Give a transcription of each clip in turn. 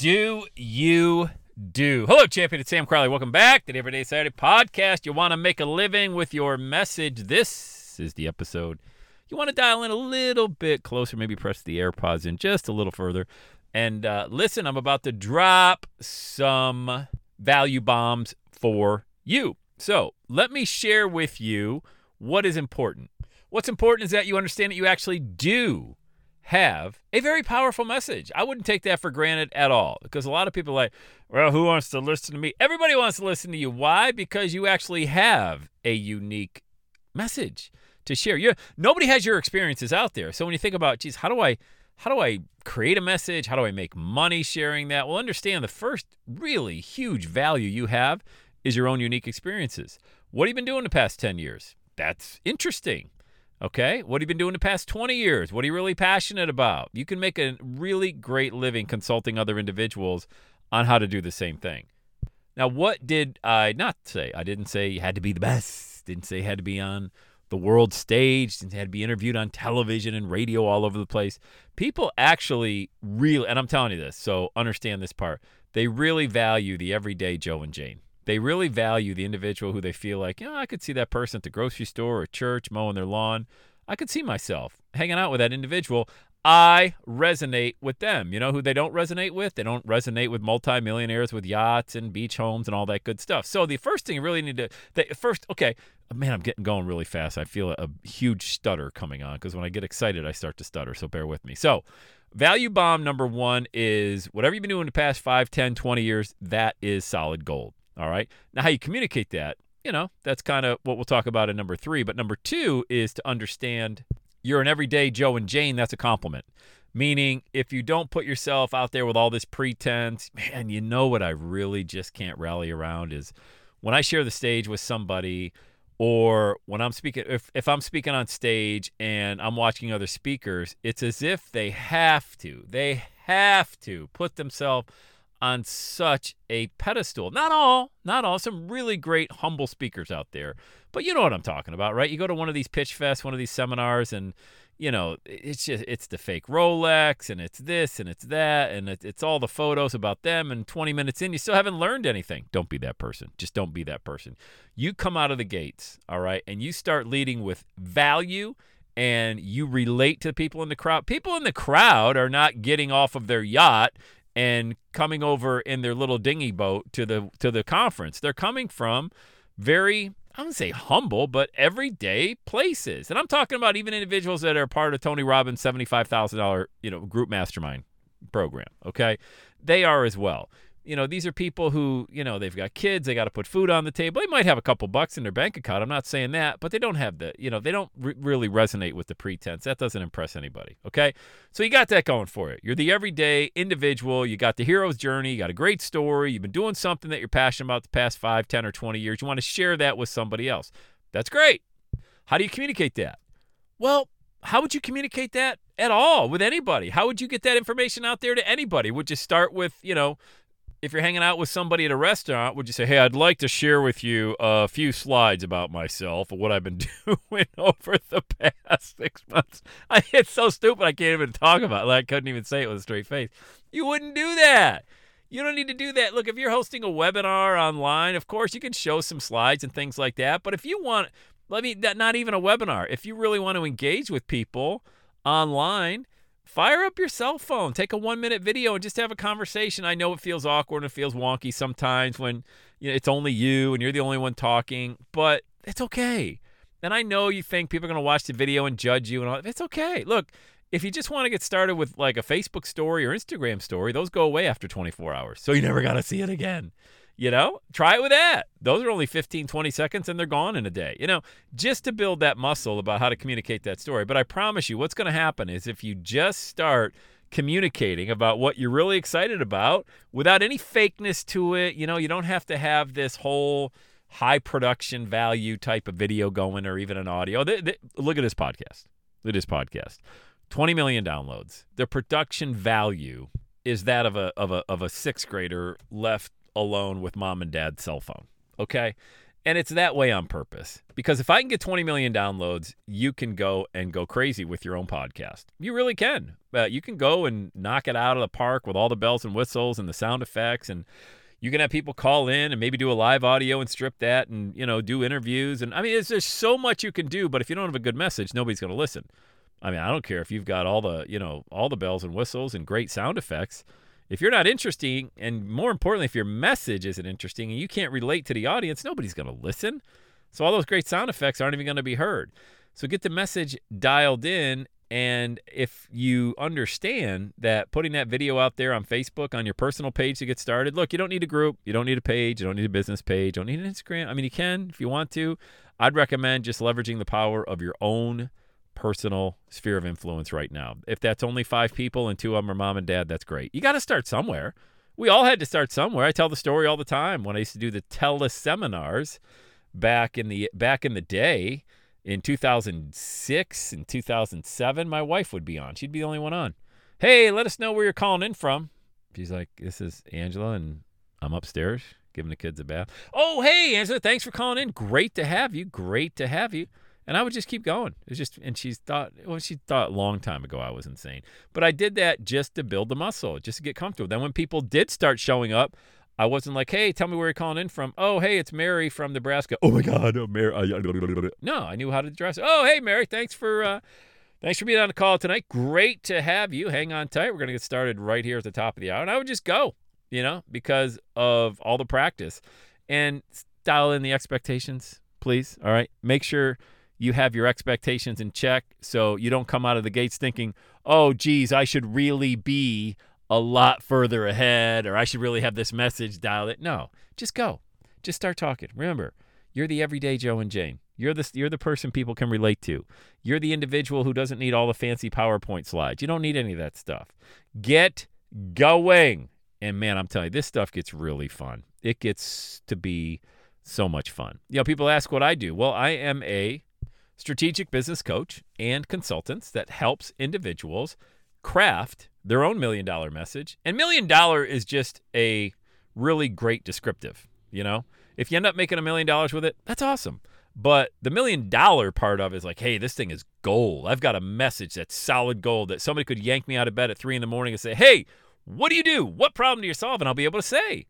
do you do? Hello, champion. It's Sam Crowley. Welcome back to the Everyday Saturday podcast. You want to make a living with your message? This is the episode. You want to dial in a little bit closer, maybe press the AirPods in just a little further. And uh, listen, I'm about to drop some value bombs for you. So let me share with you what is important. What's important is that you understand that you actually do have a very powerful message. I wouldn't take that for granted at all because a lot of people are like, well, who wants to listen to me? Everybody wants to listen to you. Why? Because you actually have a unique message to share. You nobody has your experiences out there. So when you think about, geez, how do I how do I create a message? How do I make money sharing that? Well, understand the first really huge value you have is your own unique experiences. What have you been doing the past 10 years? That's interesting. Okay. What have you been doing the past 20 years? What are you really passionate about? You can make a really great living consulting other individuals on how to do the same thing. Now, what did I not say? I didn't say you had to be the best. Didn't say you had to be on the world stage. Didn't say you had to be interviewed on television and radio all over the place. People actually really, and I'm telling you this, so understand this part. They really value the everyday Joe and Jane. They really value the individual who they feel like, yeah, I could see that person at the grocery store or church mowing their lawn. I could see myself hanging out with that individual. I resonate with them. You know who they don't resonate with? They don't resonate with multimillionaires with yachts and beach homes and all that good stuff. So the first thing you really need to, the first, okay, man, I'm getting going really fast. I feel a, a huge stutter coming on because when I get excited, I start to stutter. So bear with me. So value bomb number one is whatever you've been doing the past 5, 10, 20 years, that is solid gold. All right. Now, how you communicate that, you know, that's kind of what we'll talk about in number three. But number two is to understand you're an everyday Joe and Jane. That's a compliment. Meaning, if you don't put yourself out there with all this pretense, man, you know what I really just can't rally around is when I share the stage with somebody or when I'm speaking if, if I'm speaking on stage and I'm watching other speakers, it's as if they have to. They have to put themselves on such a pedestal. Not all, not all. Some really great, humble speakers out there. But you know what I'm talking about, right? You go to one of these pitch fests, one of these seminars, and you know it's just it's the fake Rolex, and it's this, and it's that, and it's all the photos about them. And 20 minutes in, you still haven't learned anything. Don't be that person. Just don't be that person. You come out of the gates, all right, and you start leading with value and you relate to people in the crowd. People in the crowd are not getting off of their yacht and coming over in their little dinghy boat to the to the conference. They're coming from very I wouldn't say humble, but everyday places. And I'm talking about even individuals that are part of Tony Robbins' $75,000, you know, group mastermind program, okay? They are as well you know, these are people who, you know, they've got kids, they got to put food on the table. They might have a couple bucks in their bank account. I'm not saying that, but they don't have the, you know, they don't re- really resonate with the pretense. That doesn't impress anybody. Okay. So you got that going for it. You're the everyday individual. You got the hero's journey. You got a great story. You've been doing something that you're passionate about the past five, ten, or 20 years. You want to share that with somebody else. That's great. How do you communicate that? Well, how would you communicate that at all with anybody? How would you get that information out there to anybody? Would you start with, you know, if you're hanging out with somebody at a restaurant, would you say, "Hey, I'd like to share with you a few slides about myself and what I've been doing over the past six months"? I, it's so stupid. I can't even talk about it. Like, I couldn't even say it with a straight face. You wouldn't do that. You don't need to do that. Look, if you're hosting a webinar online, of course you can show some slides and things like that. But if you want, let me not even a webinar. If you really want to engage with people online fire up your cell phone, take a one minute video, and just have a conversation. I know it feels awkward and it feels wonky sometimes when you know, it's only you and you're the only one talking, but It's okay. And I know you think people are going to watch the video and judge you and all. It's okay. Look, if you just want to get started with like a Facebook story or Instagram story, those go away after 24 hours. So you never got to see it again. You know, try it with that. Those are only 15, 20 seconds and they're gone in a day. You know, just to build that muscle about how to communicate that story. But I promise you, what's going to happen is if you just start communicating about what you're really excited about without any fakeness to it, you know, you don't have to have this whole high production value type of video going or even an audio. look at this podcast. Look at this podcast. 20 million downloads. The production value is that of a of a of a sixth grader left alone with mom and dad's cell phone. Okay? And it's that way on purpose. Because if I can get 20 million downloads, you can go and go crazy with your own podcast. You really can. Uh, you can go and knock it out of the park with all the bells and whistles and the sound effects and you can have people call in and maybe do a live audio and strip that and you know do interviews and i mean there's just so much you can do but if you don't have a good message nobody's going to listen i mean i don't care if you've got all the you know all the bells and whistles and great sound effects if you're not interesting and more importantly if your message isn't interesting and you can't relate to the audience nobody's going to listen so all those great sound effects aren't even going to be heard so get the message dialed in and if you understand that putting that video out there on Facebook on your personal page to get started, look, you don't need a group, you don't need a page, you don't need a business page, you don't need an Instagram. I mean, you can if you want to. I'd recommend just leveraging the power of your own personal sphere of influence right now. If that's only five people and two of them are mom and dad, that's great. You got to start somewhere. We all had to start somewhere. I tell the story all the time when I used to do the teleseminars back in the back in the day in 2006 and 2007, my wife would be on. She'd be the only one on. Hey, let us know where you're calling in from. She's like, This is Angela, and I'm upstairs giving the kids a bath. Oh, hey, Angela, thanks for calling in. Great to have you. Great to have you. And I would just keep going. It was just, and she thought, well, she thought a long time ago I was insane. But I did that just to build the muscle, just to get comfortable. Then when people did start showing up, I wasn't like, hey, tell me where you're calling in from. Oh, hey, it's Mary from Nebraska. Oh my God, oh, Mary. No, I knew how to address it. Oh, hey, Mary, thanks for uh, thanks for being on the call tonight. Great to have you. Hang on tight. We're gonna get started right here at the top of the hour, and I would just go, you know, because of all the practice, and dial in the expectations, please. All right, make sure you have your expectations in check so you don't come out of the gates thinking, oh, geez, I should really be a lot further ahead or I should really have this message dialed it. No, just go. Just start talking. Remember, you're the everyday Joe and Jane. You're the you're the person people can relate to. You're the individual who doesn't need all the fancy PowerPoint slides. You don't need any of that stuff. Get going. And man, I'm telling you, this stuff gets really fun. It gets to be so much fun. You know, people ask what I do. Well, I am a strategic business coach and consultants that helps individuals craft their own million dollar message. And million dollar is just a really great descriptive, you know? If you end up making a million dollars with it, that's awesome. But the million dollar part of it is like, hey, this thing is gold. I've got a message that's solid gold that somebody could yank me out of bed at three in the morning and say, hey, what do you do? What problem do you solve? And I'll be able to say,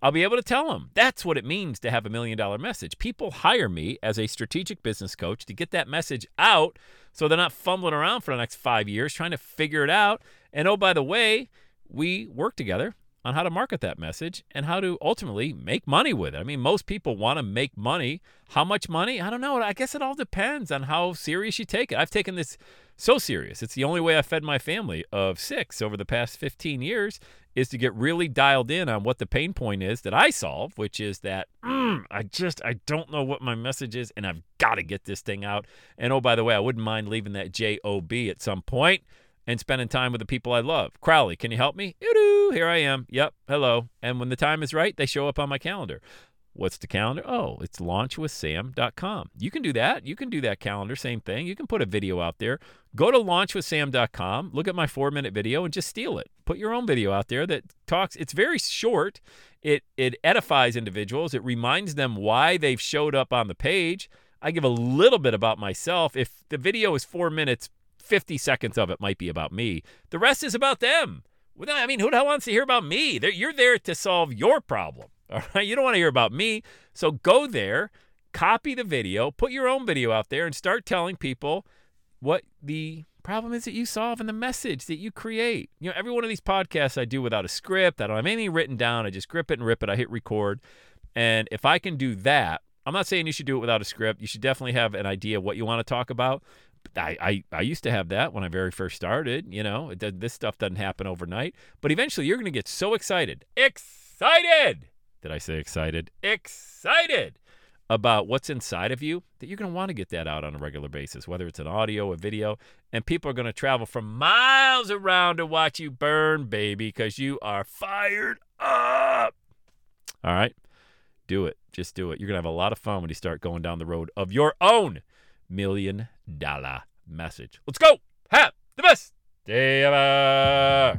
I'll be able to tell them. That's what it means to have a million dollar message. People hire me as a strategic business coach to get that message out so they're not fumbling around for the next five years trying to figure it out. And oh, by the way, we work together on how to market that message and how to ultimately make money with it. I mean, most people want to make money. How much money? I don't know. I guess it all depends on how serious you take it. I've taken this so serious. It's the only way I fed my family of six over the past 15 years is to get really dialed in on what the pain point is that I solve, which is that mm, I just I don't know what my message is and I've got to get this thing out. And oh by the way, I wouldn't mind leaving that job at some point and spending time with the people I love. Crowley, can you help me? Here I am. Yep. Hello. And when the time is right, they show up on my calendar. What's the calendar? Oh, it's launchwithsam.com. You can do that. You can do that calendar, same thing. You can put a video out there. Go to launchwithsam.com, look at my four minute video, and just steal it. Put your own video out there that talks. It's very short. It it edifies individuals. It reminds them why they've showed up on the page. I give a little bit about myself. If the video is four minutes, 50 seconds of it might be about me. The rest is about them. I mean, who the hell wants to hear about me? You're there to solve your problem. All right. You don't want to hear about me. So go there, copy the video, put your own video out there, and start telling people what the problem is that you solve and the message that you create. You know, every one of these podcasts I do without a script. I don't have anything written down. I just grip it and rip it. I hit record. And if I can do that, I'm not saying you should do it without a script. You should definitely have an idea what you want to talk about. I, I, I used to have that when I very first started. You know, it, this stuff doesn't happen overnight. But eventually you're going to get so excited. Excited! Did I say excited? Excited! About what's inside of you that you're going to want to get that out on a regular basis, whether it's an audio, a video, and people are going to travel from miles around to watch you burn, baby, because you are fired up. All right? Do it. Just do it. You're going to have a lot of fun when you start going down the road of your own million dollar message. Let's go. Have the best day ever.